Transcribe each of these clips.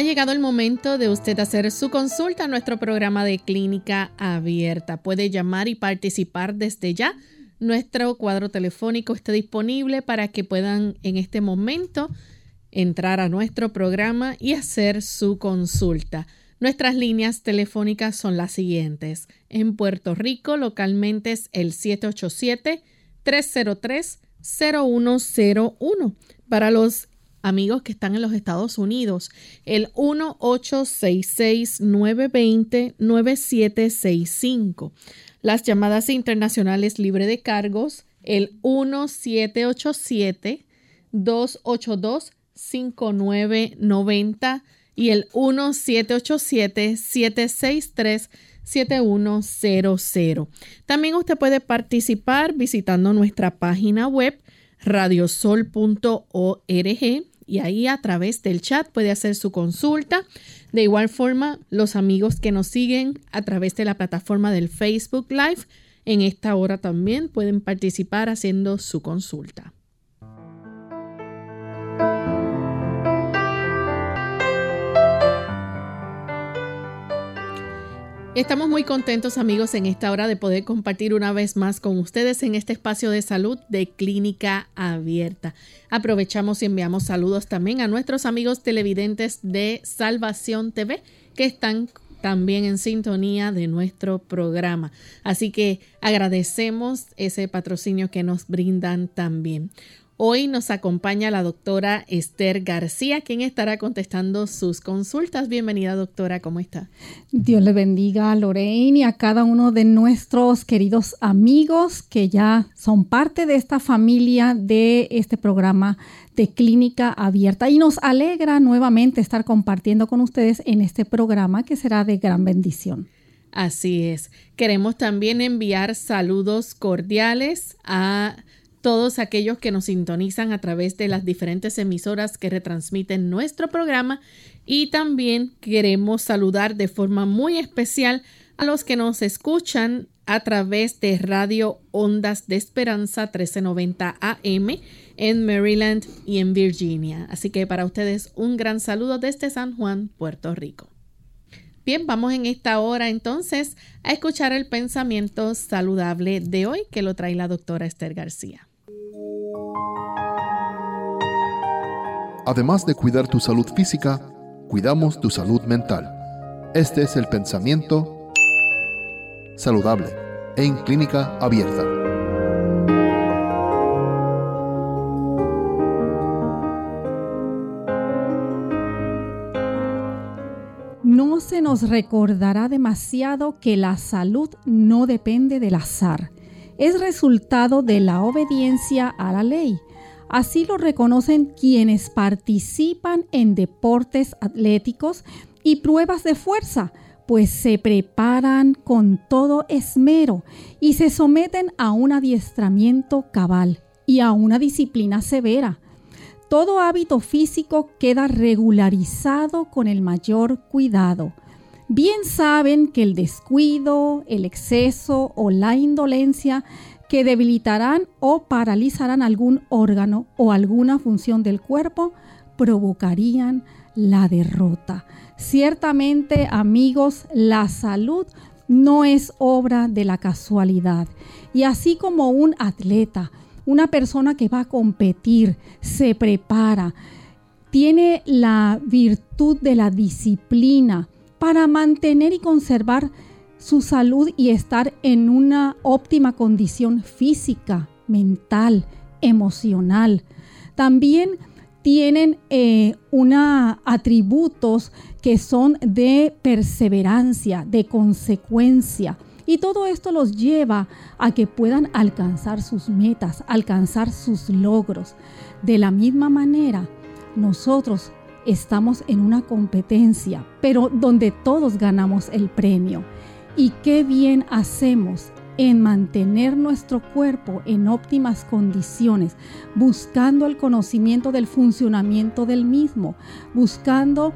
Ha llegado el momento de usted hacer su consulta a nuestro programa de clínica abierta. Puede llamar y participar desde ya. Nuestro cuadro telefónico está disponible para que puedan en este momento entrar a nuestro programa y hacer su consulta. Nuestras líneas telefónicas son las siguientes. En Puerto Rico localmente es el 787-303-0101. Para los amigos que están en los Estados Unidos, el 1-866-920-9765. Las llamadas internacionales libre de cargos, el 1787-282-5990 y el 1787-763-7100. También usted puede participar visitando nuestra página web radiosol.org y ahí a través del chat puede hacer su consulta. De igual forma, los amigos que nos siguen a través de la plataforma del Facebook Live, en esta hora también pueden participar haciendo su consulta. Estamos muy contentos amigos en esta hora de poder compartir una vez más con ustedes en este espacio de salud de clínica abierta. Aprovechamos y enviamos saludos también a nuestros amigos televidentes de Salvación TV que están también en sintonía de nuestro programa. Así que agradecemos ese patrocinio que nos brindan también. Hoy nos acompaña la doctora Esther García, quien estará contestando sus consultas. Bienvenida, doctora, ¿cómo está? Dios le bendiga a Lorraine y a cada uno de nuestros queridos amigos que ya son parte de esta familia de este programa de clínica abierta. Y nos alegra nuevamente estar compartiendo con ustedes en este programa que será de gran bendición. Así es. Queremos también enviar saludos cordiales a todos aquellos que nos sintonizan a través de las diferentes emisoras que retransmiten nuestro programa y también queremos saludar de forma muy especial a los que nos escuchan a través de Radio Ondas de Esperanza 1390 AM en Maryland y en Virginia. Así que para ustedes un gran saludo desde San Juan, Puerto Rico. Bien, vamos en esta hora entonces a escuchar el pensamiento saludable de hoy que lo trae la doctora Esther García. Además de cuidar tu salud física, cuidamos tu salud mental. Este es el pensamiento saludable en clínica abierta. No se nos recordará demasiado que la salud no depende del azar es resultado de la obediencia a la ley. Así lo reconocen quienes participan en deportes atléticos y pruebas de fuerza, pues se preparan con todo esmero y se someten a un adiestramiento cabal y a una disciplina severa. Todo hábito físico queda regularizado con el mayor cuidado bien saben que el descuido, el exceso o la indolencia que debilitarán o paralizarán algún órgano o alguna función del cuerpo provocarían la derrota. Ciertamente, amigos, la salud no es obra de la casualidad. Y así como un atleta, una persona que va a competir, se prepara, tiene la virtud de la disciplina, para mantener y conservar su salud y estar en una óptima condición física, mental, emocional. También tienen eh, atributos que son de perseverancia, de consecuencia Y todo esto los lleva a que puedan alcanzar sus metas, alcanzar sus logros. De la misma manera, nosotros estamos en una competencia, pero donde todos ganamos el premio. Y qué bien hacemos en mantener nuestro cuerpo en óptimas condiciones, buscando el conocimiento del funcionamiento del mismo, buscando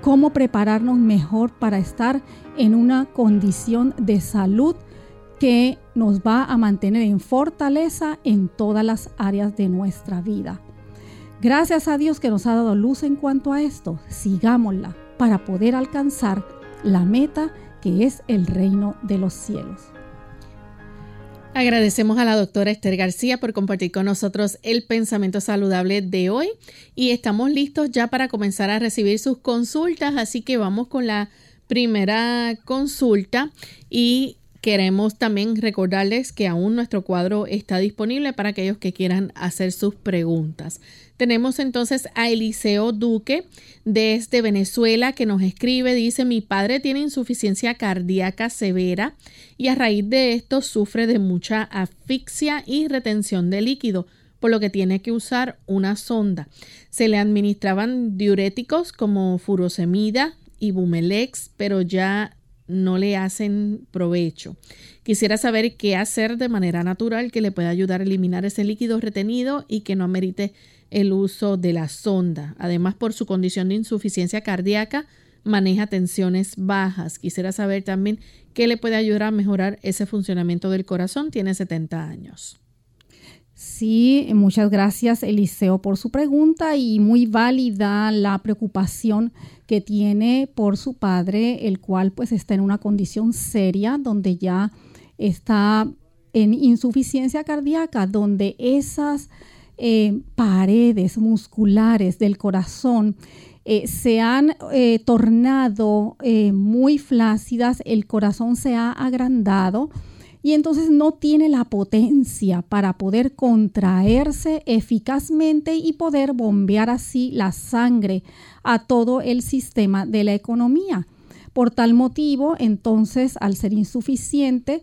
cómo prepararnos mejor para estar en una condición de salud que nos va a mantener en fortaleza en todas las áreas de nuestra vida. Gracias a Dios que nos ha dado luz en cuanto a esto, sigámosla para poder alcanzar la meta que es el reino de los cielos. Agradecemos a la doctora Esther García por compartir con nosotros el pensamiento saludable de hoy y estamos listos ya para comenzar a recibir sus consultas, así que vamos con la primera consulta y queremos también recordarles que aún nuestro cuadro está disponible para aquellos que quieran hacer sus preguntas. Tenemos entonces a Eliseo Duque desde Venezuela que nos escribe, dice, mi padre tiene insuficiencia cardíaca severa y a raíz de esto sufre de mucha asfixia y retención de líquido por lo que tiene que usar una sonda. Se le administraban diuréticos como furosemida y bumelex, pero ya no le hacen provecho. Quisiera saber qué hacer de manera natural que le pueda ayudar a eliminar ese líquido retenido y que no amerite el uso de la sonda. Además, por su condición de insuficiencia cardíaca, maneja tensiones bajas. Quisiera saber también qué le puede ayudar a mejorar ese funcionamiento del corazón. Tiene 70 años. Sí, muchas gracias Eliseo por su pregunta y muy válida la preocupación que tiene por su padre, el cual pues está en una condición seria donde ya está en insuficiencia cardíaca, donde esas eh, paredes musculares del corazón eh, se han eh, tornado muy flácidas, el corazón se ha agrandado y entonces no tiene la potencia para poder contraerse eficazmente y poder bombear así la sangre a todo el sistema de la economía. Por tal motivo, entonces, al ser insuficiente,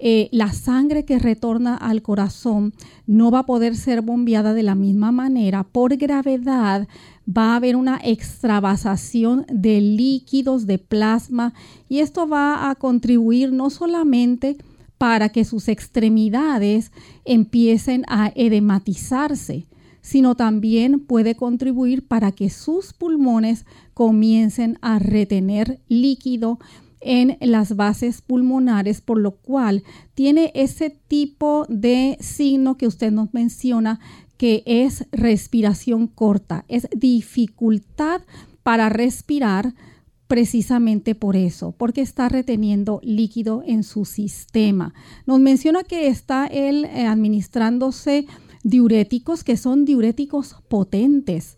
eh, la sangre que retorna al corazón no va a poder ser bombeada de la misma manera. Por gravedad va a haber una extravasación de líquidos, de plasma, y esto va a contribuir no solamente para que sus extremidades empiecen a edematizarse, sino también puede contribuir para que sus pulmones comiencen a retener líquido en las bases pulmonares, por lo cual tiene ese tipo de signo que usted nos menciona, que es respiración corta, es dificultad para respirar precisamente por eso, porque está reteniendo líquido en su sistema. Nos menciona que está él eh, administrándose diuréticos que son diuréticos potentes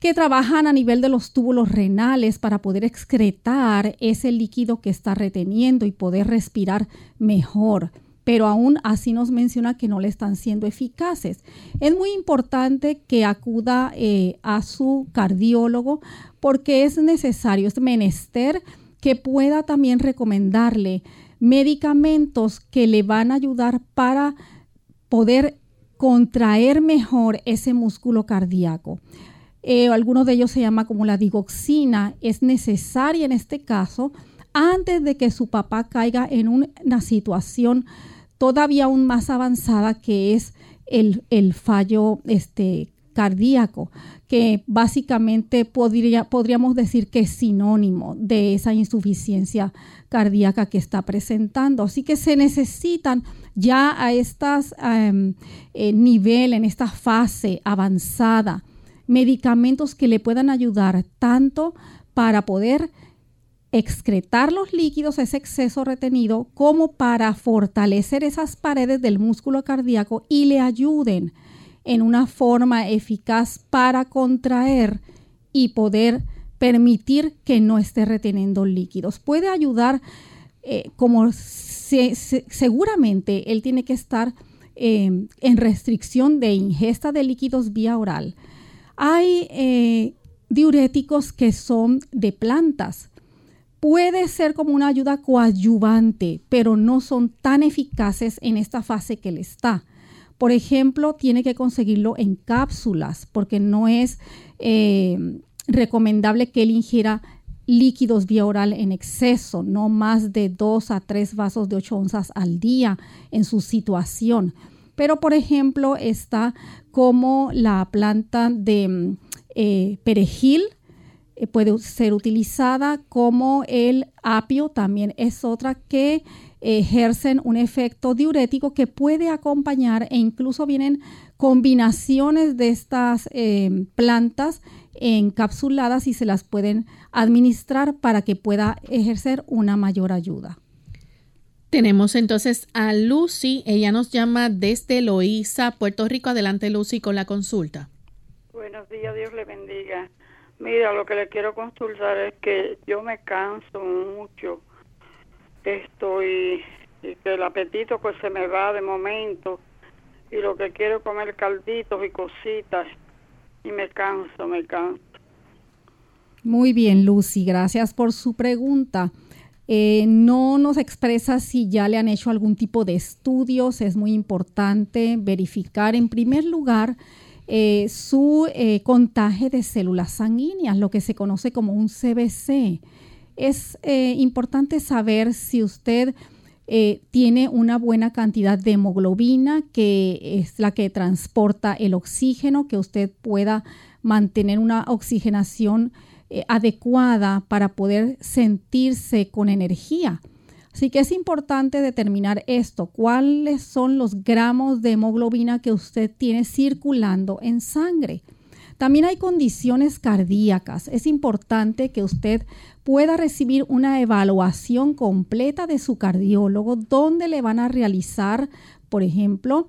que trabajan a nivel de los túbulos renales para poder excretar ese líquido que está reteniendo y poder respirar mejor. Pero aún así nos menciona que no le están siendo eficaces. Es muy importante que acuda eh, a su cardiólogo porque es necesario, es menester que pueda también recomendarle medicamentos que le van a ayudar para poder contraer mejor ese músculo cardíaco. Eh, algunos de ellos se llama como la digoxina, es necesaria en este caso antes de que su papá caiga en una situación todavía aún más avanzada que es el, fallo este, cardíaco, que básicamente podría, podríamos decir que es sinónimo de esa insuficiencia cardíaca que está presentando. Así que se necesitan ya a estas em, eh, nivel, en esta fase avanzada, medicamentos que le puedan ayudar tanto para poder excretar los líquidos, ese exceso retenido, como para fortalecer esas paredes del músculo cardíaco y le ayuden en una forma eficaz para contraer y poder permitir que no esté reteniendo líquidos. Puede ayudar, eh, como seguramente él tiene que estar eh, en restricción de ingesta de líquidos vía oral hay eh, diuréticos que son de plantas, puede ser como una ayuda coadyuvante, pero no son tan eficaces en esta fase que le está. Por ejemplo, tiene que conseguirlo en cápsulas porque no es eh, recomendable que él ingiera líquidos vía oral en exceso, no más de 2 a 3 vasos de 8 onzas al día en su situación. Pero, por ejemplo, está como la planta de eh, perejil, eh, puede ser utilizada como el apio, también es otra que ejercen un efecto diurético que puede acompañar e incluso vienen combinaciones de estas eh, plantas encapsuladas y se las pueden administrar para que pueda ejercer una mayor ayuda. Tenemos entonces a Lucy, ella nos llama desde Loíza, Puerto Rico. Adelante Lucy con la consulta. Buenos días, Dios le bendiga. Mira, lo que le quiero consultar es que yo me canso mucho estoy y que el apetito pues se me va de momento y lo que quiero es comer calditos y cositas y me canso, me canso. Muy bien, Lucy, gracias por su pregunta. Eh, no nos expresa si ya le han hecho algún tipo de estudios. Es muy importante verificar en primer lugar eh, su eh, contagio de células sanguíneas, lo que se conoce como un CBC es eh, importante saber si usted tiene una buena cantidad de hemoglobina, que es la que transporta el oxígeno, que usted pueda mantener una oxigenación eh, adecuada para poder sentirse con energía. Así que es importante determinar esto, cuáles son los gramos de hemoglobina que usted tiene circulando en sangre. También hay condiciones cardíacas. Es importante que usted pueda recibir una evaluación completa de su cardiólogo donde le van a realizar, por ejemplo,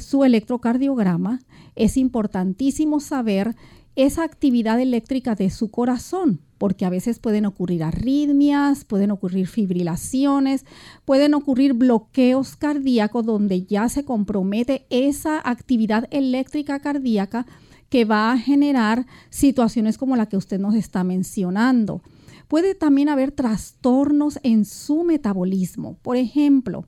su electrocardiograma. Es importantísimo saber esa actividad eléctrica de su corazón, porque a veces pueden ocurrir arritmias, pueden ocurrir fibrilaciones, pueden ocurrir bloqueos cardíacos donde ya se compromete esa actividad eléctrica cardíaca que va a generar situaciones como la que usted nos está mencionando. Puede también haber trastornos en su metabolismo. Por ejemplo,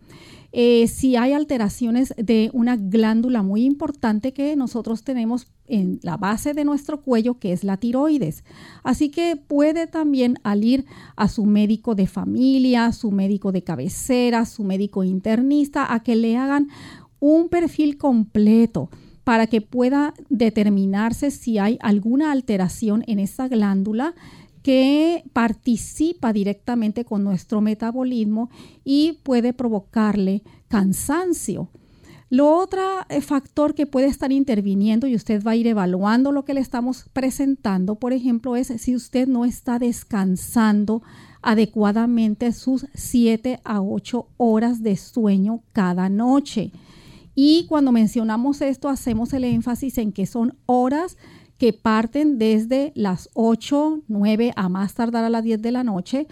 eh, si hay alteraciones de una glándula muy importante que nosotros tenemos en la base de nuestro cuello, que es la tiroides. Así que puede también al ir a su médico de familia, su médico de cabecera, su médico internista, a que le hagan un perfil completo para que pueda determinarse si hay alguna alteración en esa glándula que participa directamente con nuestro metabolismo y puede provocarle cansancio. Lo otro eh, factor que puede estar interviniendo y usted va a ir evaluando lo que le estamos presentando, por ejemplo, es si usted no está descansando adecuadamente sus 7 a 8 horas de sueño cada noche. Y cuando mencionamos esto, hacemos el énfasis en que son horas que parten desde las 8, 9 a más tardar a las 10 de la noche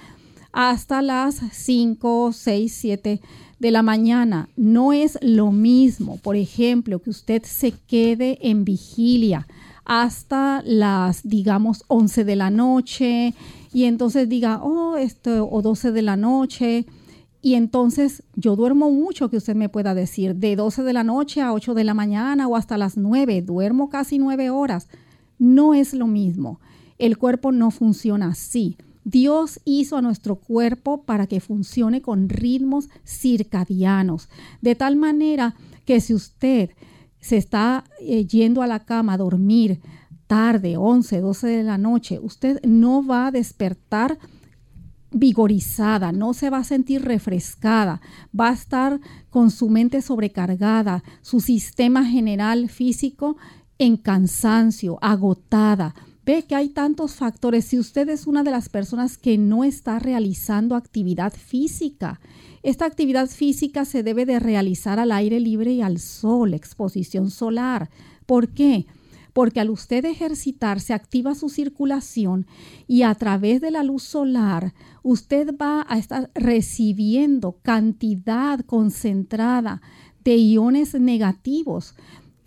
hasta las 5, 6, 7 de la mañana. No es lo mismo, por ejemplo, que usted se quede en vigilia hasta las, digamos, 11 de la noche y entonces diga, oh, esto, o 12 de la noche y entonces yo duermo mucho, que usted me pueda decir, de 12 de la noche a 8 de la mañana o hasta las 9, duermo casi 9 horas. No es lo mismo. El cuerpo no funciona así. Dios hizo a nuestro cuerpo para que funcione con ritmos circadianos, de tal manera que si usted se está eh, yendo a la cama a dormir tarde, 11, 12 de la noche, usted no va a despertar vigorizada, no se va a sentir refrescada, va a estar con su mente sobrecargada, su sistema general físico en cansancio, agotada. Ve que hay tantos factores. Si usted es una de las personas que no está realizando actividad física, esta actividad física se debe de realizar al aire libre y al sol, exposición solar. ¿Por qué? porque al usted ejercitar se activa su circulación y a través de la luz solar usted va a estar recibiendo cantidad concentrada de iones negativos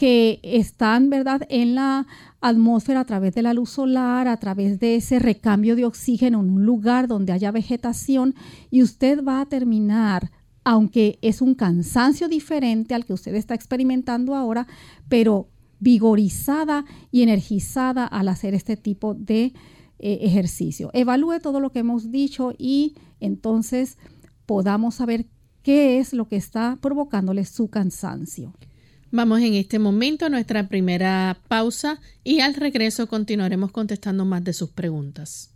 que están, ¿verdad?, en la atmósfera a través de la luz solar, a través de ese recambio de oxígeno en un lugar donde haya vegetación y usted va a terminar, aunque es un cansancio diferente al que usted está experimentando ahora, pero vigorizada y energizada al hacer este tipo de eh, ejercicio. Evalúe todo lo que hemos dicho y entonces podamos saber qué es lo que está provocándole su cansancio. Vamos en este momento a nuestra primera pausa y al regreso continuaremos contestando más de sus preguntas.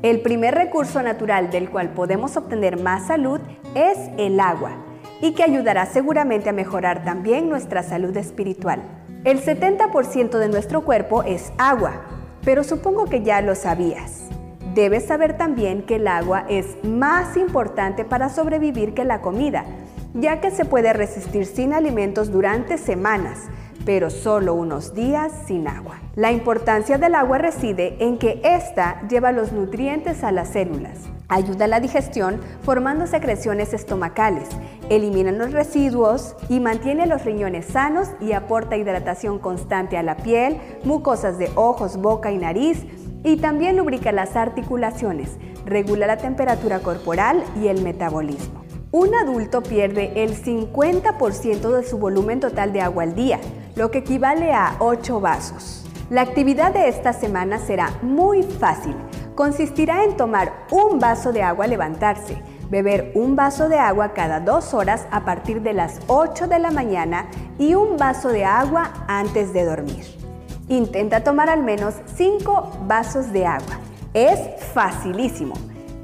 El primer recurso natural del cual podemos obtener más salud es el agua y que ayudará seguramente a mejorar también nuestra salud espiritual. El 70% de nuestro cuerpo es agua, pero supongo que ya lo sabías. Debes saber también que el agua es más importante para sobrevivir que la comida, ya que se puede resistir sin alimentos durante semanas, pero solo unos días sin agua. La importancia del agua reside en que ésta lleva los nutrientes a las células, ayuda a la digestión formando secreciones estomacales, elimina los residuos y mantiene los riñones sanos y aporta hidratación constante a la piel, mucosas de ojos, boca y nariz, y también lubrica las articulaciones, regula la temperatura corporal y el metabolismo. Un adulto pierde el 50% de su volumen total de agua al día, lo que equivale a 8 vasos. La actividad de esta semana será muy fácil. Consistirá en tomar un vaso de agua al levantarse, beber un vaso de agua cada dos horas a partir de las 8 de la mañana y un vaso de agua antes de dormir. Intenta tomar al menos 5 vasos de agua. Es facilísimo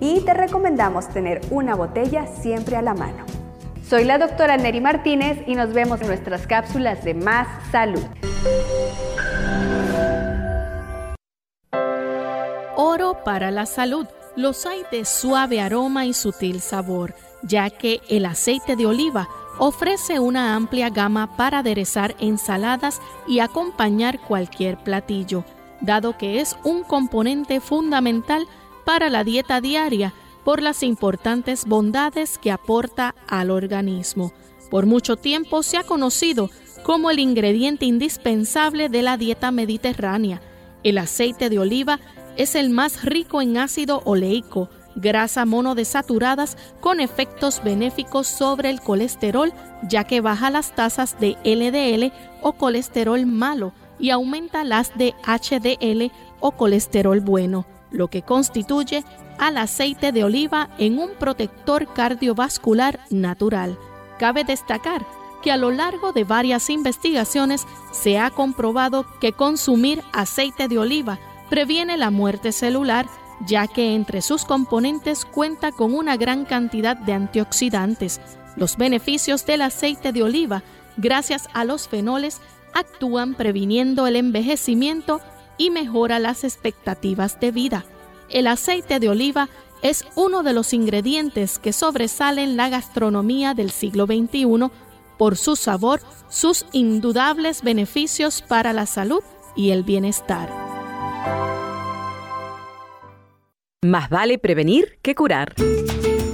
y te recomendamos tener una botella siempre a la mano. Soy la doctora Neri Martínez y nos vemos en nuestras cápsulas de Más Salud. Oro para la salud. Los hay de suave aroma y sutil sabor, ya que el aceite de oliva ofrece una amplia gama para aderezar ensaladas y acompañar cualquier platillo, dado que es un componente fundamental para la dieta diaria por las importantes bondades que aporta al organismo. Por mucho tiempo se ha conocido como el ingrediente indispensable de la dieta mediterránea. El aceite de oliva es el más rico en ácido oleico, grasa monodesaturadas con efectos benéficos sobre el colesterol, ya que baja las tasas de LDL o colesterol malo y aumenta las de HDL o colesterol bueno, lo que constituye al aceite de oliva en un protector cardiovascular natural. Cabe destacar que a lo largo de varias investigaciones se ha comprobado que consumir aceite de oliva previene la muerte celular ya que entre sus componentes cuenta con una gran cantidad de antioxidantes. Los beneficios del aceite de oliva, gracias a los fenoles, actúan previniendo el envejecimiento y mejora las expectativas de vida. El aceite de oliva es uno de los ingredientes que sobresalen la gastronomía del siglo XXI por su sabor, sus indudables beneficios para la salud y el bienestar. Más vale prevenir que curar.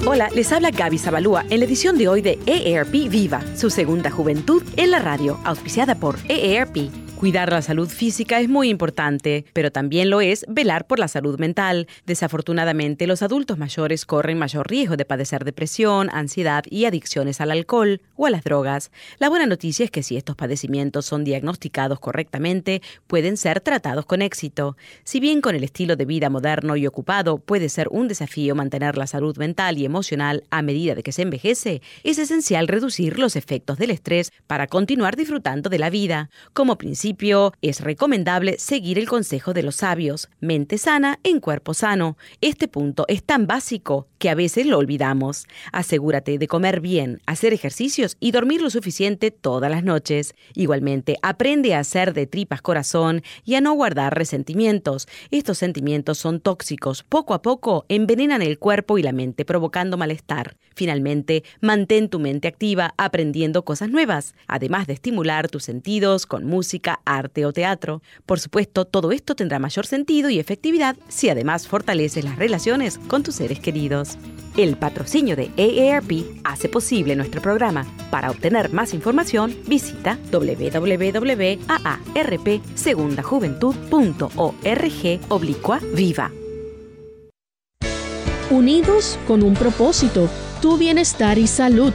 Hola, les habla Gaby Zabalúa en la edición de hoy de EARP Viva, su segunda juventud en la radio, auspiciada por EARP. Cuidar la salud física es muy importante, pero también lo es velar por la salud mental. Desafortunadamente, los adultos mayores corren mayor riesgo de padecer depresión, ansiedad y adicciones al alcohol o a las drogas. La buena noticia es que si estos padecimientos son diagnosticados correctamente, pueden ser tratados con éxito. Si bien con el estilo de vida moderno y ocupado puede ser un desafío mantener la salud mental y emocional a medida de que se envejece, es esencial reducir los efectos del estrés para continuar disfrutando de la vida. Como principio, es recomendable seguir el consejo de los sabios, mente sana en cuerpo sano. Este punto es tan básico que a veces lo olvidamos. Asegúrate de comer bien, hacer ejercicios y dormir lo suficiente todas las noches. Igualmente, aprende a hacer de tripas corazón y a no guardar resentimientos. Estos sentimientos son tóxicos. Poco a poco envenenan el cuerpo y la mente, provocando malestar. Finalmente, mantén tu mente activa aprendiendo cosas nuevas, además de estimular tus sentidos con música, arte o teatro. Por supuesto, todo esto tendrá mayor sentido y efectividad si además fortaleces las relaciones con tus seres queridos. El patrocinio de AARP hace posible nuestro programa. Para obtener más información, visita www.aarpsegundajuventud.org oblicua viva. Unidos con un propósito, tu bienestar y salud.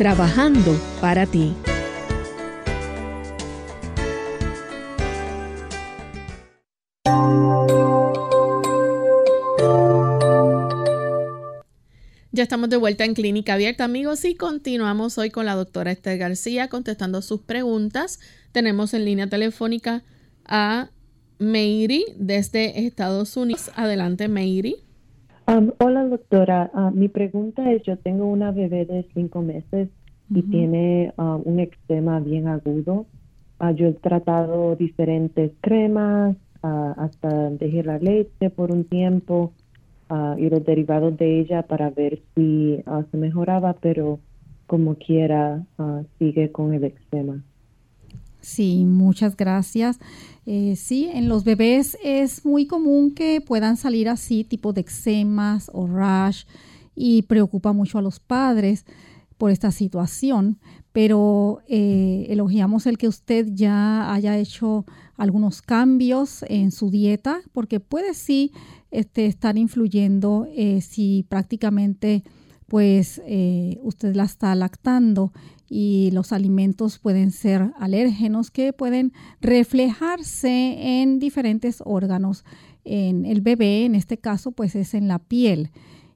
trabajando para ti. Ya estamos de vuelta en Clínica Abierta, amigos, y continuamos hoy con la doctora Esther García contestando sus preguntas. Tenemos en línea telefónica a Meiri desde Estados Unidos. Adelante, Meiri. Um, hola, doctora. Uh, mi pregunta es, yo tengo una bebé de cinco meses y tiene uh, un eczema bien agudo. Uh, yo he tratado diferentes cremas, hasta dejé la leche por un tiempo y los derivados de ella para ver si ah, se mejoraba, pero como quiera ah, sigue con el eczema. Sí, muchas gracias. Eh, sí, en los bebés es muy común que puedan salir así, tipo de eczemas o rash, y preocupa mucho a los padres por esta situación, pero eh, elogiamos el que usted ya haya hecho algunos cambios en su dieta, porque puede sí este, estar influyendo eh, si prácticamente pues eh, usted la está lactando y los alimentos pueden ser alérgenos que pueden reflejarse en diferentes órganos. En el bebé, en este caso, pues es en la piel.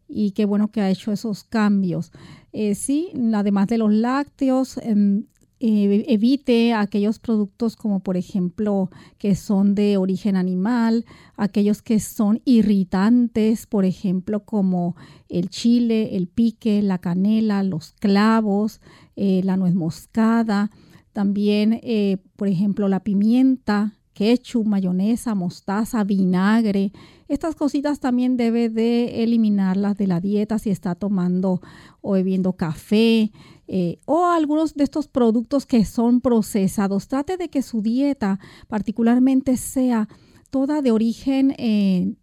Y qué bueno que ha hecho esos cambios. Eh, sí, además de los lácteos, em, eh, evite aquellos productos como por ejemplo que son de origen animal, aquellos que son irritantes, por ejemplo como el chile, el pique, la canela, los clavos, eh, la nuez moscada, también eh, por ejemplo la pimienta, ketchup, mayonesa, mostaza, vinagre. Estas cositas también debe de eliminarlas de la dieta si está tomando o bebiendo café, eh, o algunos de estos productos que son procesados. Trate de que su dieta particularmente sea toda de origen eh,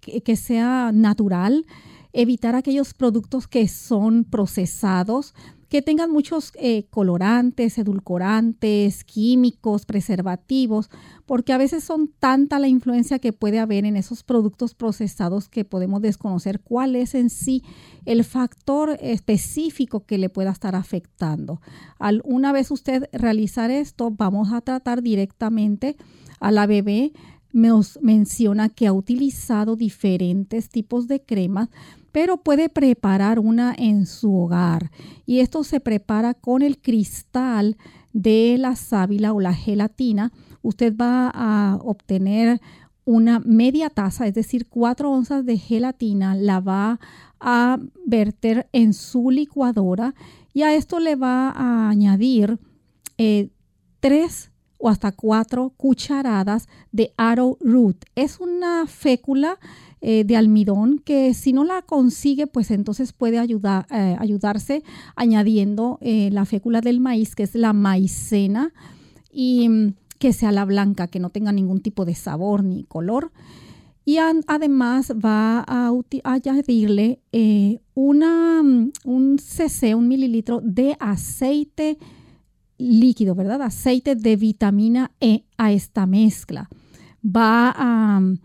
que, sea natural, evitar aquellos productos que son procesados, que tengan muchos eh, colorantes, edulcorantes, químicos, preservativos, porque a veces son tanta la influencia que puede haber en esos productos procesados que podemos desconocer cuál es en sí el factor específico que le pueda estar afectando. Una vez usted realizar esto, vamos a tratar directamente a la bebé. Nos menciona que ha utilizado diferentes tipos de cremas pero puede preparar una en su hogar. Y esto se prepara con el cristal de la sábila o la gelatina. Usted va a obtener una media taza, es decir, cuatro onzas de gelatina, la va a verter en su licuadora y a esto le va a añadir eh, tres o hasta cuatro cucharadas de arrowroot. Es una fécula eh, de almidón que si no la consigue, pues entonces puede eh, ayudarse añadiendo eh, la fécula del maíz, que es la maicena, y mm, que sea la blanca, que no tenga ningún tipo de sabor ni color. Y además va a, añadirle una, mm, un cc, un mililitro de aceite líquido, ¿verdad? Aceite de vitamina E a esta mezcla. Va a mm,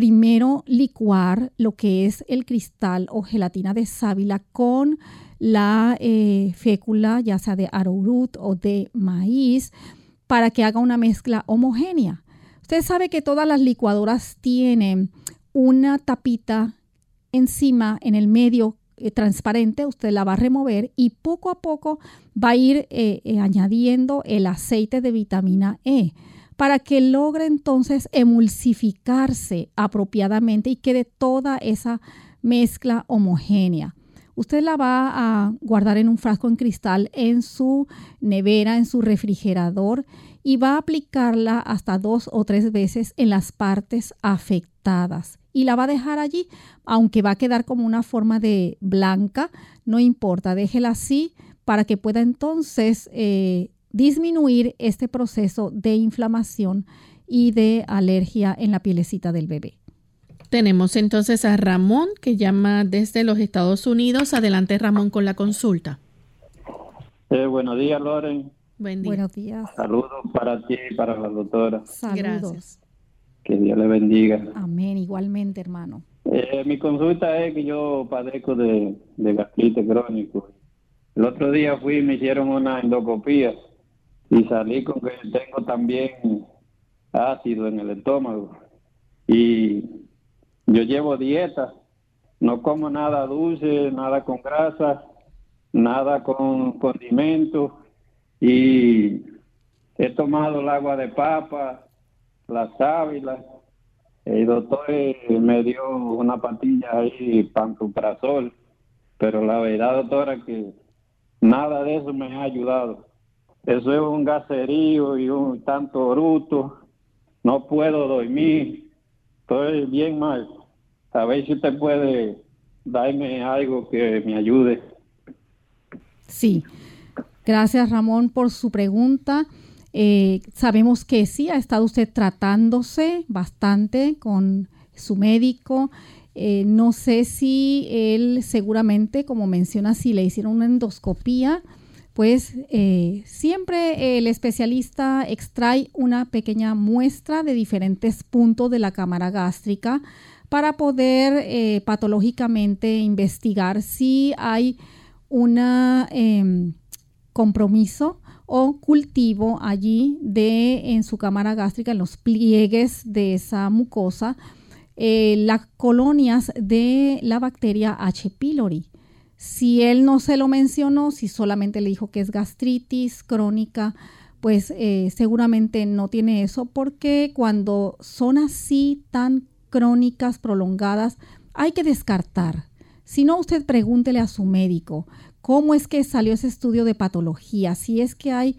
primero licuar lo que es el cristal o gelatina de sábila con la eh, fécula, ya sea de arrowroot o de maíz, para que haga una mezcla homogénea. Usted sabe que todas las licuadoras tienen una tapita encima, en el medio eh, transparente, usted la va a remover y poco a poco va a ir eh, añadiendo el aceite de vitamina E para que logre entonces emulsificarse apropiadamente y quede toda esa mezcla homogénea. Usted la va a guardar en un frasco en cristal en su nevera, en su refrigerador y va a aplicarla hasta dos o tres veces en las partes afectadas. Y la va a dejar allí, aunque va a quedar como una forma de blanca, no importa, déjela así para que pueda entonces eh, disminuir este proceso de inflamación y de alergia en la pielecita del bebé. Tenemos entonces a Ramón que llama desde los Estados Unidos. Adelante Ramón con la consulta. Eh, buenos días, Loren. Buenos días. Saludos para ti y para la doctora. Saludos. Gracias. Que Dios le bendiga. Amén, igualmente, hermano. Eh, mi consulta es que yo padezco de, de gastritis crónico. El otro día fui y me hicieron una endoscopía y salí con que tengo también ácido en el estómago. Y yo llevo dieta, no como nada dulce, nada con grasa, nada con condimentos y he tomado el agua de papa, la sábila. El doctor me dio una patilla ahí, pantoprazol, pero la verdad, doctora, que nada de eso me ha ayudado. Eso es un gaserío y un tanto bruto. No puedo dormir. Estoy bien mal. A ver si usted puede darme algo que me ayude. Sí. Gracias Ramón por su pregunta. Eh, sabemos que sí, ha estado usted tratándose bastante con su médico. Eh, no sé si él seguramente, como menciona, si le hicieron una endoscopía, pues eh, siempre el especialista extrae una pequeña muestra de diferentes puntos de la cámara gástrica para poder patológicamente investigar si hay una em, compromiso o cultivo allí de en su cámara gástrica, en los pliegues de esa mucosa, eh, las colonias de la bacteria H. pylori. Si él no se lo mencionó, si solamente le dijo que es gastritis crónica, pues eh, seguramente no tiene eso, porque cuando son así tan crónicas, prolongadas, hay que descartar. Si no, usted pregúntele a su médico cómo es que salió ese estudio de patología, si es que hay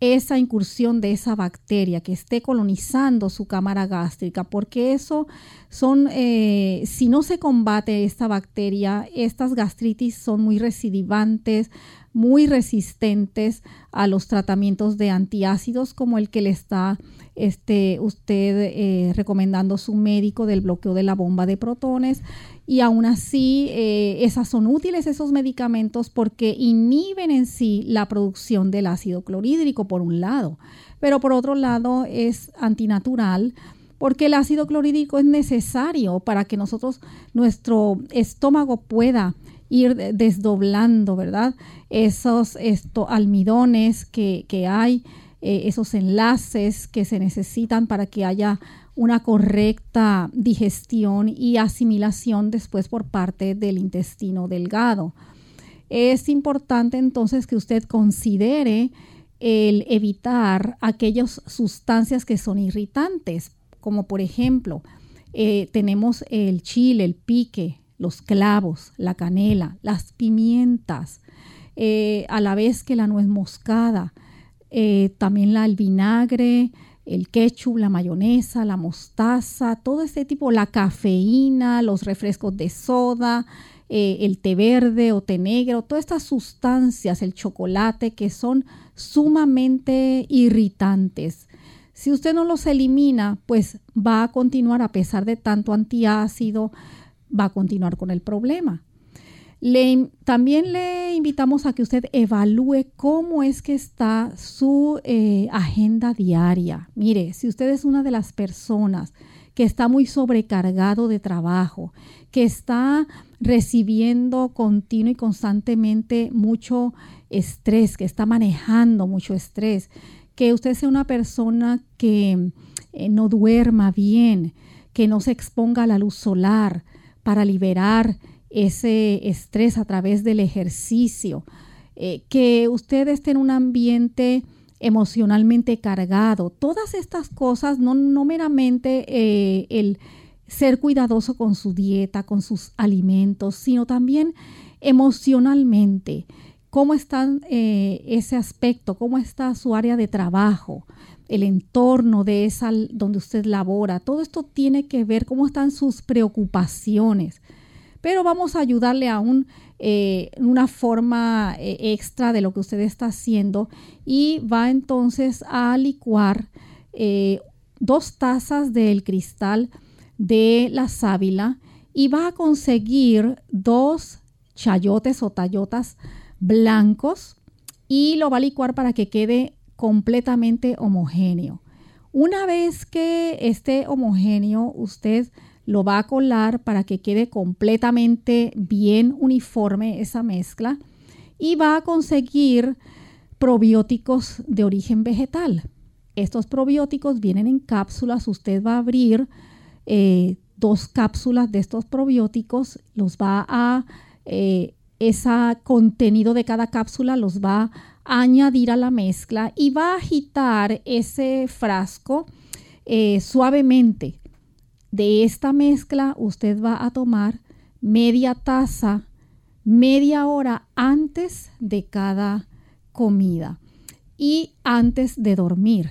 esa incursión de esa bacteria que esté colonizando su cámara gástrica, porque eso son, eh, si no se combate esta bacteria, estas gastritis son muy recidivantes, muy resistentes a los tratamientos de antiácidos como el que le está este, usted eh, recomendando su médico del bloqueo de la bomba de protones y aún así eh, esas son útiles esos medicamentos porque inhiben en sí la producción del ácido clorhídrico por un lado, pero por otro lado es antinatural porque el ácido clorhídrico es necesario para que nosotros nuestro estómago pueda ir desdoblando, ¿verdad? Esos almidones que, que hay, eh, esos enlaces que se necesitan para que haya una correcta digestión y asimilación después por parte del intestino delgado. Es importante entonces que usted considere el evitar aquellas sustancias que son irritantes, como por ejemplo eh, tenemos el chile, el pique, los clavos, la canela, las pimientas, eh, a la vez que la nuez moscada, eh, también la, el vinagre, el ketchup, la mayonesa, la mostaza, todo este tipo, la cafeína, los refrescos de soda, eh, el té verde o té negro, todas estas sustancias, el chocolate, que son sumamente irritantes. Si usted no los elimina, pues va a continuar a pesar de tanto antiácido, va a continuar con el problema también le invitamos a que usted evalúe cómo es que está su eh, agenda diaria. Mire, si usted es una de las personas que está muy sobrecargado de trabajo, que está recibiendo continuo y constantemente mucho estrés, que está manejando mucho estrés, que usted sea una persona que eh, no duerma bien, que no se exponga a la luz solar para liberar ese estrés a través del ejercicio, eh, que usted esté en un ambiente emocionalmente cargado. Todas estas cosas, no, no meramente eh, el ser cuidadoso con su dieta, con sus alimentos, sino también emocionalmente. ¿Cómo está eh, ese aspecto? ¿Cómo está su área de trabajo? El entorno de esa donde usted labora. Todo esto tiene que ver cómo están sus preocupaciones. Pero vamos a ayudarle aún eh, una forma eh, extra de lo que usted está haciendo y va entonces a licuar dos tazas del cristal de la sábila y va a conseguir dos chayotes o tallotas blancos y lo va a licuar para que quede completamente homogéneo. Una vez que esté homogéneo, usted lo va a colar para que quede completamente bien uniforme esa mezcla y va a conseguir probióticos de origen vegetal. Estos probióticos vienen en cápsulas, usted va a abrir eh, dos cápsulas de estos probióticos, los va a, eh, ese contenido de cada cápsula los va a añadir a la mezcla y va a agitar ese frasco eh, suavemente. De esta mezcla usted va a tomar media taza media hora antes de cada comida y antes de dormir.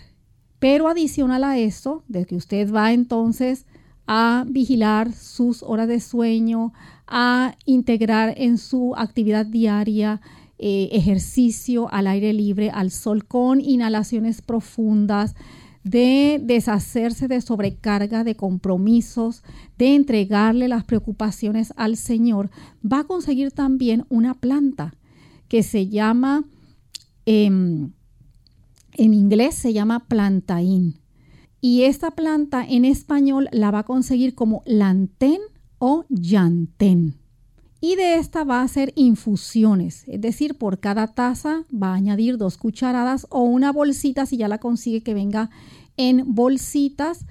Pero adicional a eso, de que usted va entonces a vigilar sus horas de sueño, a integrar en su actividad diaria eh, ejercicio al aire libre, al sol, con inhalaciones profundas, de deshacerse de sobrecarga de compromisos, de entregarle las preocupaciones al Señor, va a conseguir también una planta que se llama, em, en inglés se llama plantain y esta planta en español la va a conseguir como lantén o llantén. Y de esta va a hacer infusiones, es decir, por cada taza va a añadir dos cucharadas o una bolsita si ya la consigue que venga en bolsitas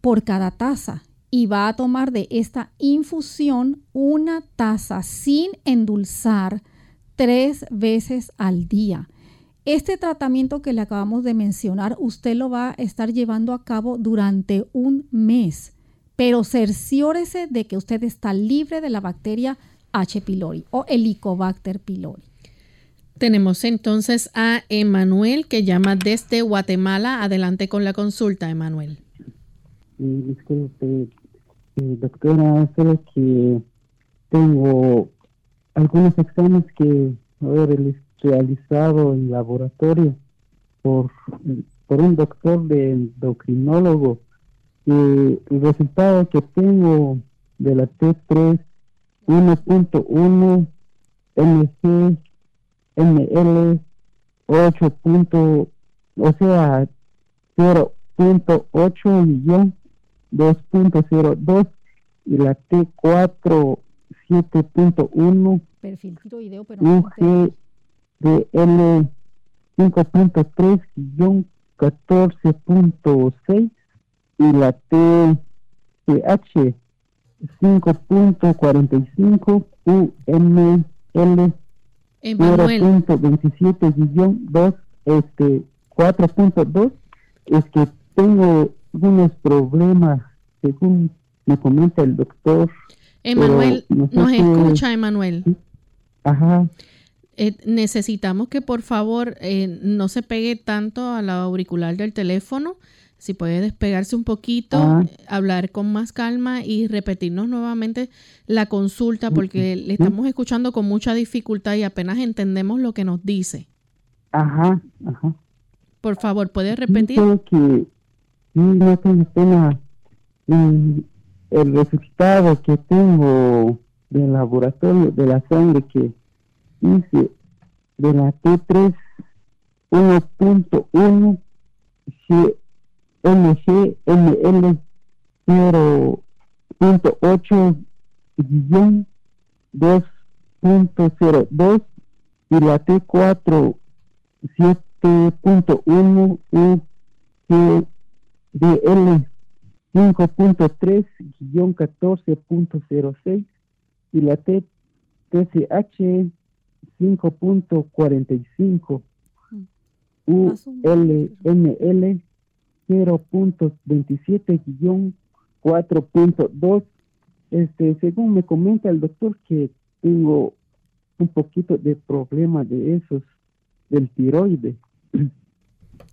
por cada taza. Y va a tomar de esta infusión una taza sin endulzar tres veces al día. Este tratamiento que le acabamos de mencionar, usted lo va a estar llevando a cabo durante un mes, pero cerciórese de que usted está libre de la bacteria H. pylori o Helicobacter pylori. Tenemos entonces a Emanuel que llama desde Guatemala. Adelante con la consulta, Emanuel. disculpe, eh, doctora, solo que tengo algunos exámenes que, el realizado en laboratorio por, por un doctor de endocrinólogo. Y el resultado que tengo de la T3 1.1 mg ml 8. o sea 0.8 millón 2.02 y la T4 7.1 perfil video pero UG de L 5.3-14.6 y la TH 5.45 UML 0.27-2 este 4.2 es que tengo unos problemas según me comenta el doctor Emanuel, nos escucha Emanuel. Ajá. Eh, necesitamos que por favor eh, no se pegue tanto a la auricular del teléfono. Si puede despegarse un poquito, ah. hablar con más calma y repetirnos nuevamente la consulta porque le estamos escuchando con mucha dificultad y apenas entendemos lo que nos dice. Ajá, ajá. Por favor, ¿puede repetir? que no tengo pena el resultado que tengo del laboratorio de la sangre que dice de la T3 1.1 GMGML 0.8 guion 2.02 y la T4 7.1 UGDL 5.3 guion 14.06 y la TCH 5.45. ULML 0.27-4.2. Este, según me comenta el doctor que tengo un poquito de problema de esos del tiroides.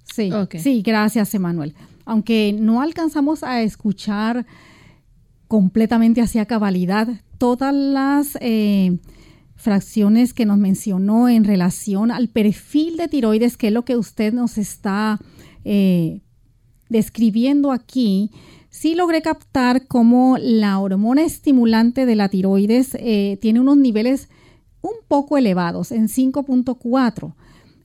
Sí, sí, gracias, Emanuel. Aunque no alcanzamos a escuchar completamente hacia cabalidad todas las eh, fracciones que nos mencionó en relación al perfil de tiroides, que es lo que usted nos está eh, describiendo aquí, sí logré captar cómo la hormona estimulante de la tiroides eh, tiene unos niveles un poco elevados, en 5.4.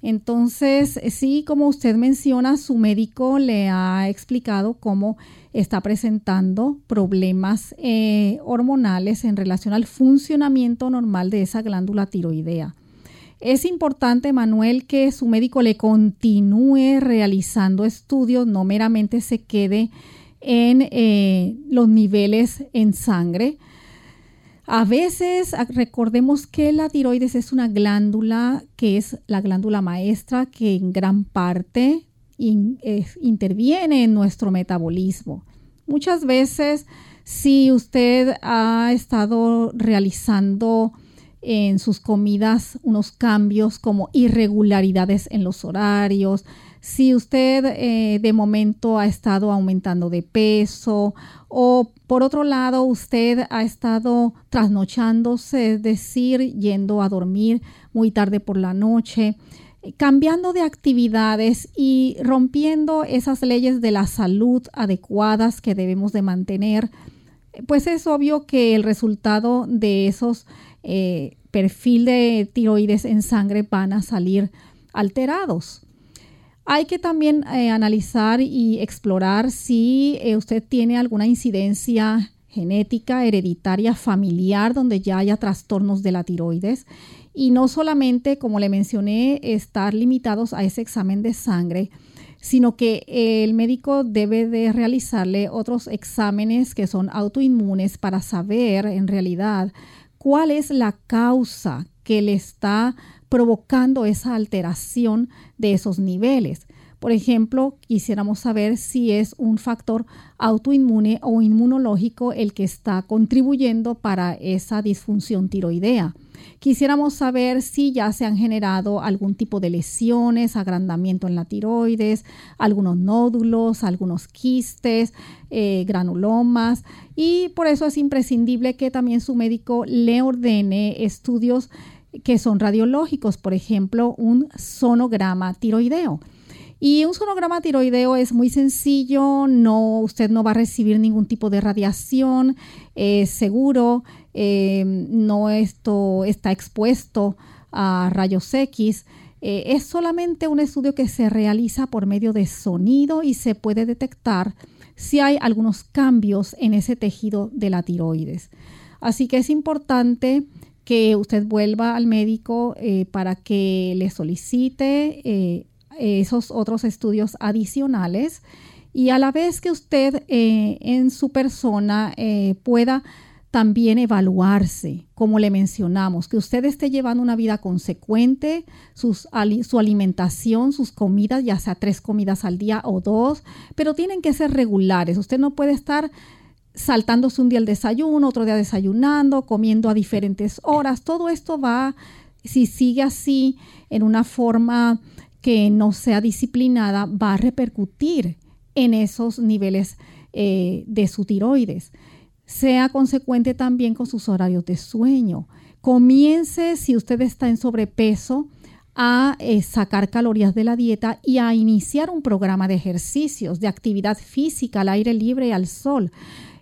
Entonces, sí, como usted menciona, su médico le ha explicado cómo está presentando problemas eh, hormonales en relación al funcionamiento normal de esa glándula tiroidea. Es importante, Manuel, que su médico le continúe realizando estudios, no meramente se quede en eh, los niveles en sangre, a veces recordemos que la tiroides es una glándula que es la glándula maestra que en gran parte interviene en nuestro metabolismo. Muchas veces si usted ha estado realizando en sus comidas unos cambios como irregularidades en los horarios, si usted eh, de momento ha estado aumentando de peso o por otro lado usted ha estado trasnochándose, es decir, yendo a dormir muy tarde por la noche, cambiando de actividades y rompiendo esas leyes de la salud adecuadas que debemos de mantener, pues es obvio que el resultado de esos eh, perfil de tiroides en sangre van a salir alterados. Hay que también eh, analizar y explorar si eh, usted tiene alguna incidencia genética, hereditaria, familiar, donde ya haya trastornos de la tiroides. Y no solamente, como le mencioné, estar limitados a ese examen de sangre, sino que el médico debe de realizarle otros exámenes que son autoinmunes para saber en realidad cuál es la causa que le está provocando esa alteración de esos niveles. Por ejemplo, quisiéramos saber si es un factor autoinmune o inmunológico el que está contribuyendo para esa disfunción tiroidea. Quisiéramos saber si ya se han generado algún tipo de lesiones, agrandamiento en la tiroides, algunos nódulos, algunos quistes, eh, granulomas y por eso es imprescindible que también su médico le ordene estudios que son radiológicos, por ejemplo, un sonograma tiroideo. Y un sonograma tiroideo es muy sencillo, no, usted no va a recibir ningún tipo de radiación, es seguro, eh, no esto está expuesto a rayos X. Eh, es solamente un estudio que se realiza por medio de sonido y se puede detectar si hay algunos cambios en ese tejido de la tiroides. Así que es importante que usted vuelva al médico eh, para que le solicite esos otros estudios adicionales y a la vez que usted en su persona pueda también evaluarse, como le mencionamos, que usted esté llevando una vida consecuente, su alimentación, sus comidas, ya sea tres comidas al día o dos, pero tienen que ser regulares. Usted no puede estar saltándose un día el desayuno, otro día desayunando, comiendo a diferentes horas. Todo esto va, si sigue así en una forma que no sea disciplinada, va a repercutir en esos niveles eh, de su tiroides. Sea consecuente también con sus horarios de sueño. Comience, si usted está en sobrepeso, a eh, sacar calorías de la dieta y a iniciar un programa de ejercicios, de actividad física al aire libre y al sol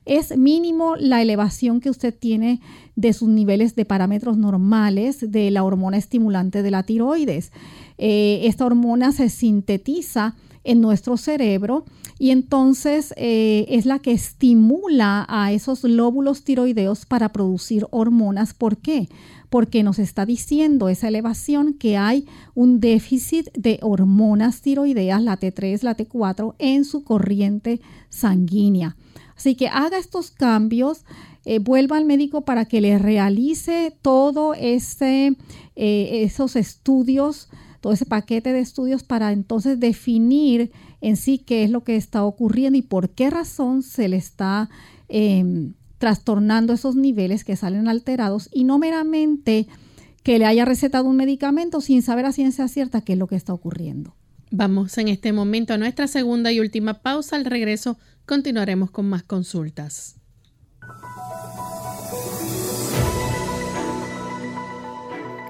es mínimo la elevación que usted tiene de sus niveles de parámetros normales de la hormona estimulante de la tiroides. Eh, esta hormona se sintetiza en nuestro cerebro y entonces eh, es la que estimula a esos lóbulos tiroideos para producir hormonas. ¿Por qué? Porque nos está diciendo esa elevación que hay un déficit de hormonas tiroideas, la T3, la T4, en su corriente sanguínea. Así que haga estos cambios, eh, vuelva al médico para que le realice todo ese, eh, esos estudios todo ese paquete de estudios para entonces definir en sí qué es lo que está ocurriendo y por qué razón se le está em, trastornando esos niveles que salen alterados y no meramente que le haya recetado un medicamento sin saber a ciencia cierta qué es lo que está ocurriendo. Vamos en este momento a nuestra segunda y última pausa. Al regreso continuaremos con más consultas.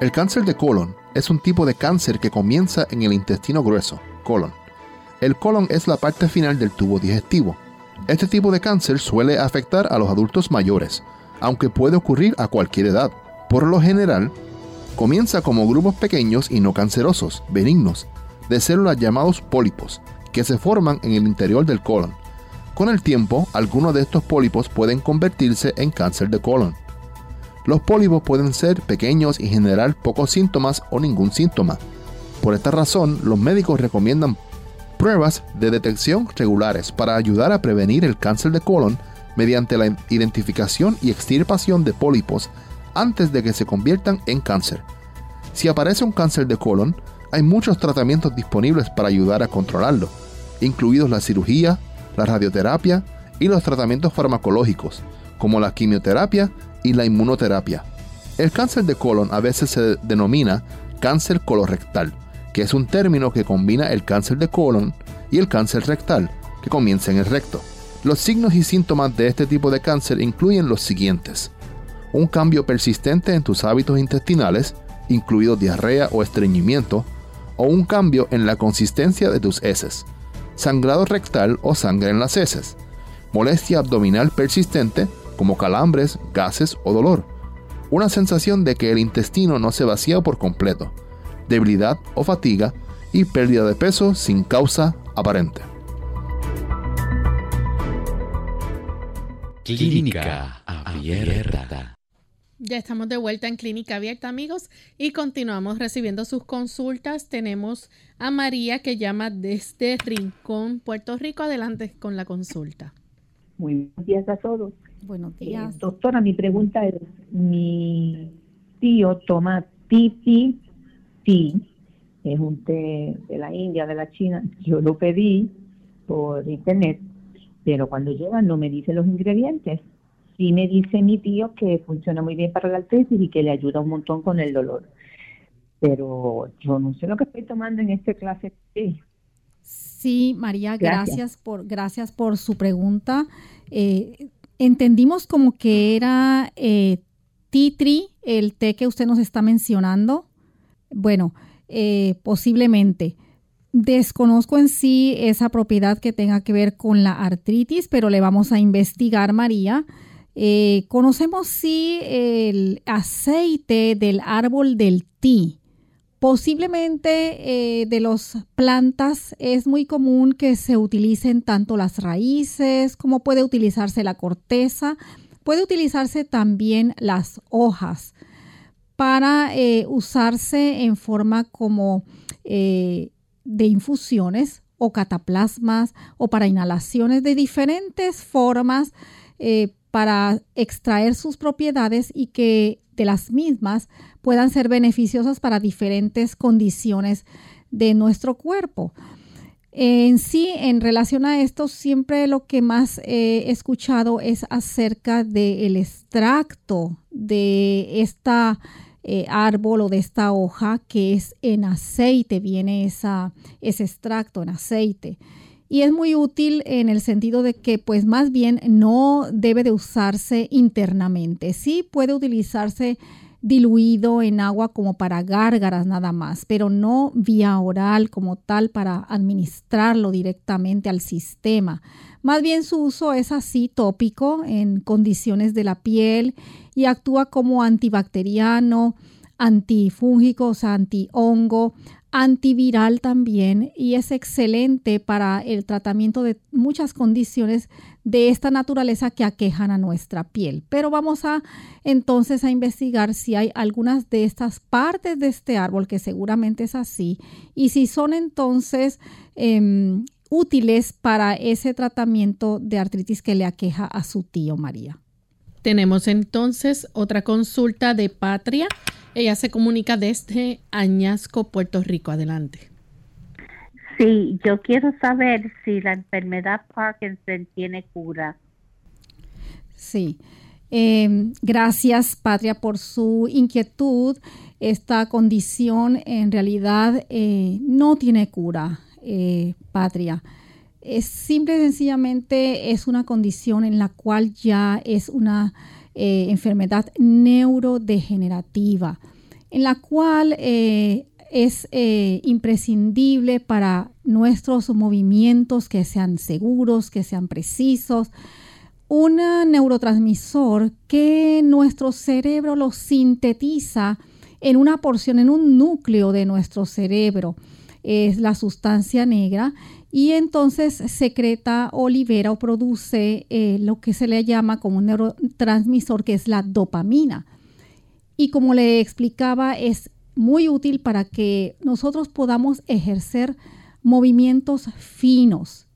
El cáncer de colon es un tipo de cáncer que comienza en el intestino grueso, colon. El colon es la parte final del tubo digestivo. Este tipo de cáncer suele afectar a los adultos mayores, aunque puede ocurrir a cualquier edad. Por lo general, comienza como grupos pequeños y no cancerosos, benignos, de células llamados pólipos, que se forman en el interior del colon. Con el tiempo, algunos de estos pólipos pueden convertirse en cáncer de colon. Los pólipos pueden ser pequeños y generar pocos síntomas o ningún síntoma. Por esta razón, los médicos recomiendan pruebas de detección regulares para ayudar a prevenir el cáncer de colon mediante la identificación y extirpación de pólipos antes de que se conviertan en cáncer. Si aparece un cáncer de colon, hay muchos tratamientos disponibles para ayudar a controlarlo, incluidos la cirugía, la radioterapia y los tratamientos farmacológicos, como la quimioterapia y la inmunoterapia. El cáncer de colon a veces se denomina cáncer colorectal, que es un término que combina el cáncer de colon y el cáncer rectal, que comienza en el recto. Los signos y síntomas de este tipo de cáncer incluyen los siguientes. Un cambio persistente en tus hábitos intestinales, incluido diarrea o estreñimiento, o un cambio en la consistencia de tus heces, sangrado rectal o sangre en las heces, molestia abdominal persistente como calambres, gases o dolor, una sensación de que el intestino no se vacía por completo, debilidad o fatiga y pérdida de peso sin causa aparente. Clínica Abierta. Ya estamos de vuelta en Clínica Abierta, amigos, y continuamos recibiendo sus consultas. Tenemos a María que llama desde Rincón, Puerto Rico. Adelante con la consulta. Muy buenos días a todos. Buenos Eh, días. doctora, mi pregunta es, mi tío toma Titi Tea, es un té de la India, de la China, yo lo pedí por internet, pero cuando llega no me dice los ingredientes. Sí me dice mi tío que funciona muy bien para la artritis y que le ayuda un montón con el dolor. Pero yo no sé lo que estoy tomando en este clase té. Sí, María, Gracias. gracias, por, gracias por su pregunta. Eh, entendimos como que era eh, tree, el té que usted nos está mencionando. Bueno, eh, posiblemente. Desconozco en sí esa propiedad que tenga que ver con la artritis, pero le vamos a investigar, María. Eh, conocemos sí el aceite del árbol del té. Posiblemente eh, de las plantas es muy común que se utilicen tanto las raíces como puede utilizarse la corteza, puede utilizarse también las hojas para eh, usarse en forma como eh, de infusiones o cataplasmas o para inhalaciones de diferentes formas para extraer sus propiedades y que de las mismas puedan ser beneficiosas para diferentes condiciones de nuestro cuerpo. En sí, en relación a esto, siempre lo que más he escuchado es acerca del extracto de esta eh, árbol o de esta hoja que es en aceite, viene esa, ese extracto en aceite. Y es muy útil en el sentido de que pues más bien no debe de usarse internamente. Sí puede utilizarse diluido en agua como para gárgaras nada más, pero no vía oral como tal para administrarlo directamente al sistema. Más bien su uso es así tópico en condiciones de la piel y actúa como antibacteriano, antifúngico, o sea, antihongo, antiviral también y es excelente para el tratamiento de muchas condiciones de esta naturaleza que aquejan a nuestra piel. Pero vamos a entonces a investigar si hay algunas de estas partes de este árbol, que seguramente es así, y si son entonces em, útiles para ese tratamiento de artritis que le aqueja a su tío María. Tenemos entonces otra consulta de Patria. Ella se comunica desde Añasco, Puerto Rico. Adelante. Sí, yo quiero saber si la enfermedad Parkinson tiene cura. Sí. Em, gracias, Patria, por su inquietud. Esta condición en realidad eh, no tiene cura, eh, Patria. Es simple y sencillamente es una condición en la cual ya es una eh, enfermedad neurodegenerativa, en la cual es imprescindible para nuestros movimientos que sean seguros, que sean precisos, un neurotransmisor que nuestro cerebro lo sintetiza en una porción, en un núcleo de nuestro cerebro. Es la sustancia negra y entonces secreta o libera o produce eh, lo que se le llama como un neurotransmisor que es la dopamina. Y como le explicaba, es muy útil para que nosotros podamos ejercer movimientos finos,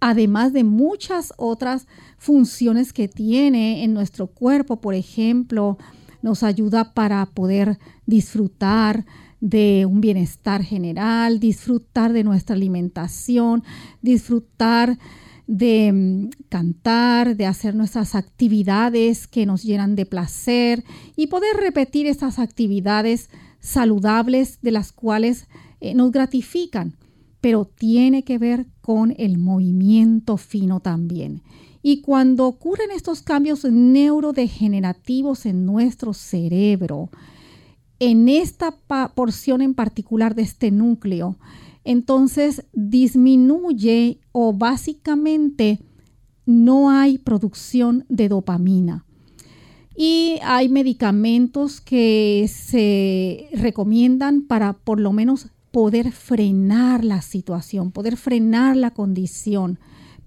además de muchas otras funciones que tiene en nuestro cuerpo, por ejemplo, nos ayuda para poder disfrutar de un bienestar general, disfrutar de nuestra alimentación, disfrutar de mm, cantar, de hacer nuestras actividades que nos llenan de placer y poder repetir esas actividades saludables de las cuales eh, nos gratifican, pero tiene que ver con el movimiento fino también. Y cuando ocurren estos cambios neurodegenerativos en nuestro cerebro, en esta porción en particular de este núcleo, entonces disminuye o básicamente no hay producción de dopamina. Y hay medicamentos que se recomiendan para por lo menos poder frenar la situación, poder frenar la condición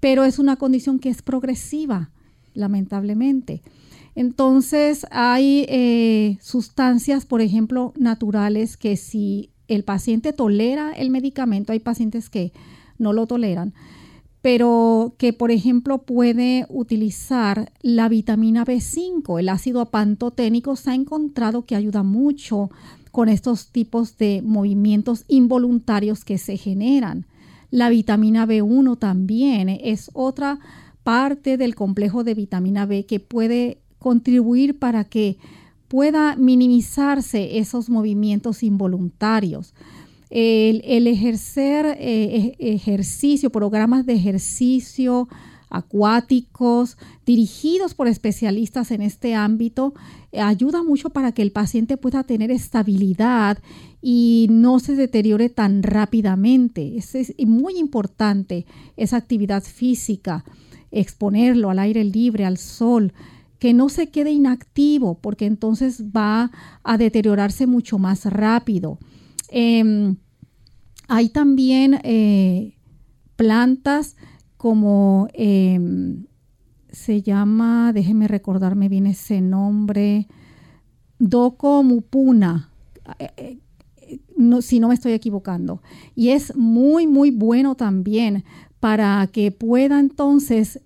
pero es una condición que es progresiva, lamentablemente. Entonces hay eh, sustancias, por ejemplo, naturales que si el paciente tolera el medicamento, hay pacientes que no lo toleran, pero que por ejemplo puede utilizar la vitamina B5, el ácido pantoténico se ha encontrado que ayuda mucho con estos tipos de movimientos involuntarios que se generan. La vitamina B1 también es otra parte del complejo de vitamina B que puede contribuir para que pueda minimizarse esos movimientos involuntarios. El, ejercer eh, ejercicio, programas de ejercicio acuáticos, dirigidos por especialistas en este ámbito, eh, ayuda mucho para que el paciente pueda tener estabilidad y no se deteriore tan rápidamente. Es muy importante esa actividad física, exponerlo al aire libre, al sol, que no se quede inactivo porque entonces va a deteriorarse mucho más rápido. Em, hay también eh, plantas como em, se llama, déjeme recordarme bien ese nombre, Doko Mupuna. Eh, eh, si no me estoy equivocando. Y es muy, muy bueno también para que pueda entonces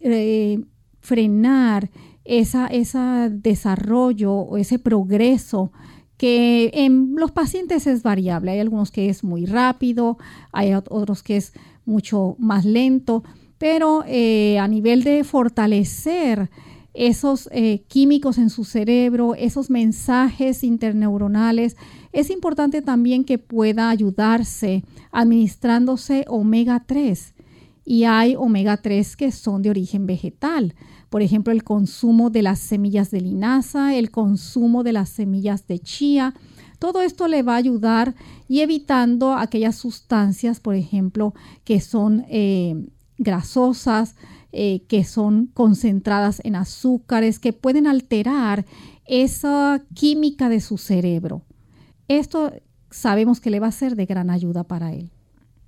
frenar ese esa desarrollo o ese progreso que en los pacientes es variable. Hay algunos que es muy rápido, hay otros que es mucho más lento, pero eh, a nivel de fortalecer esos eh, químicos en su cerebro, esos mensajes interneuronales, es importante también que pueda ayudarse administrándose omega 3. Y hay omega 3 que son de origen vegetal. Por ejemplo, el consumo de las semillas de linaza, el consumo de las semillas de chía. Todo esto le va a ayudar y evitando aquellas sustancias, por ejemplo, que son eh, grasosas, eh, que son concentradas en azúcares, que pueden alterar esa química de su cerebro. Esto sabemos que le va a ser de gran ayuda para él.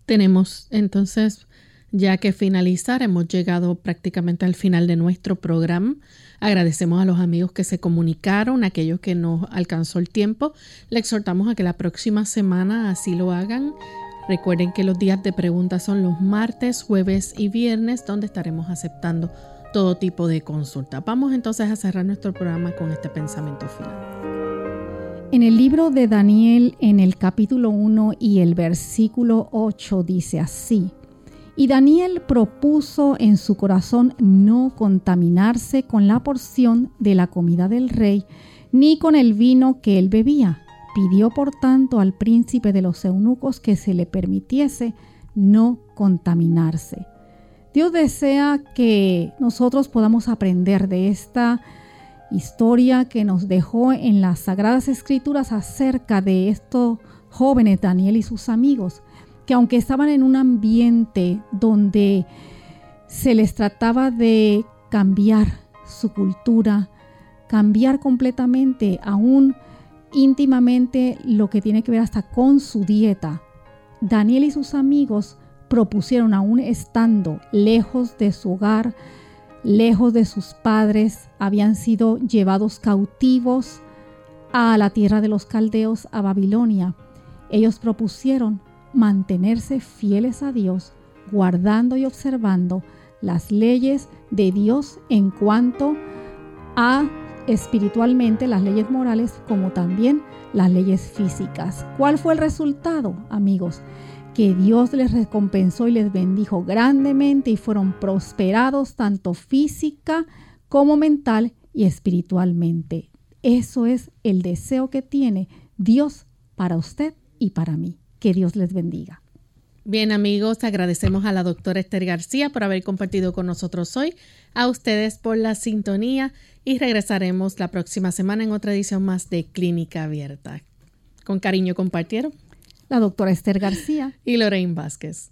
Tenemos entonces ya que finalizar, hemos llegado prácticamente al final de nuestro programa. Agradecemos a los amigos que se comunicaron, aquellos que no alcanzó el tiempo. Le exhortamos a que la próxima semana así lo hagan. Recuerden que los días de preguntas son los martes, jueves y viernes, donde estaremos aceptando todo tipo de consulta. Vamos entonces a cerrar nuestro programa con este pensamiento final. En el libro de Daniel, en el capítulo 1 y el versículo 8, dice así, y Daniel propuso en su corazón no contaminarse con la porción de la comida del rey, ni con el vino que él bebía. Pidió por tanto al príncipe de los eunucos que se le permitiese no contaminarse. Dios desea que nosotros podamos aprender de esta historia que nos dejó en las Sagradas Escrituras acerca de estos jóvenes, Daniel y sus amigos, que aunque estaban en un ambiente donde se les trataba de cambiar su cultura, cambiar completamente, aún íntimamente lo que tiene que ver hasta con su dieta, Daniel y sus amigos propusieron, aún estando lejos de su hogar, lejos de sus padres, habían sido llevados cautivos a la tierra de los caldeos, a Babilonia. Ellos propusieron mantenerse fieles a Dios, guardando y observando las leyes de Dios en cuanto a espiritualmente las leyes morales como también las leyes físicas. ¿Cuál fue el resultado, amigos? que Dios les recompensó y les bendijo grandemente y fueron prosperados tanto física como mental y espiritualmente. Eso es el deseo que tiene Dios para usted y para mí. Que Dios les bendiga. Bien amigos, agradecemos a la doctora Esther García por haber compartido con nosotros hoy, a ustedes por la sintonía y regresaremos la próxima semana en otra edición más de Clínica Abierta. Con cariño compartieron la doctora Esther García y Lorraine Vázquez.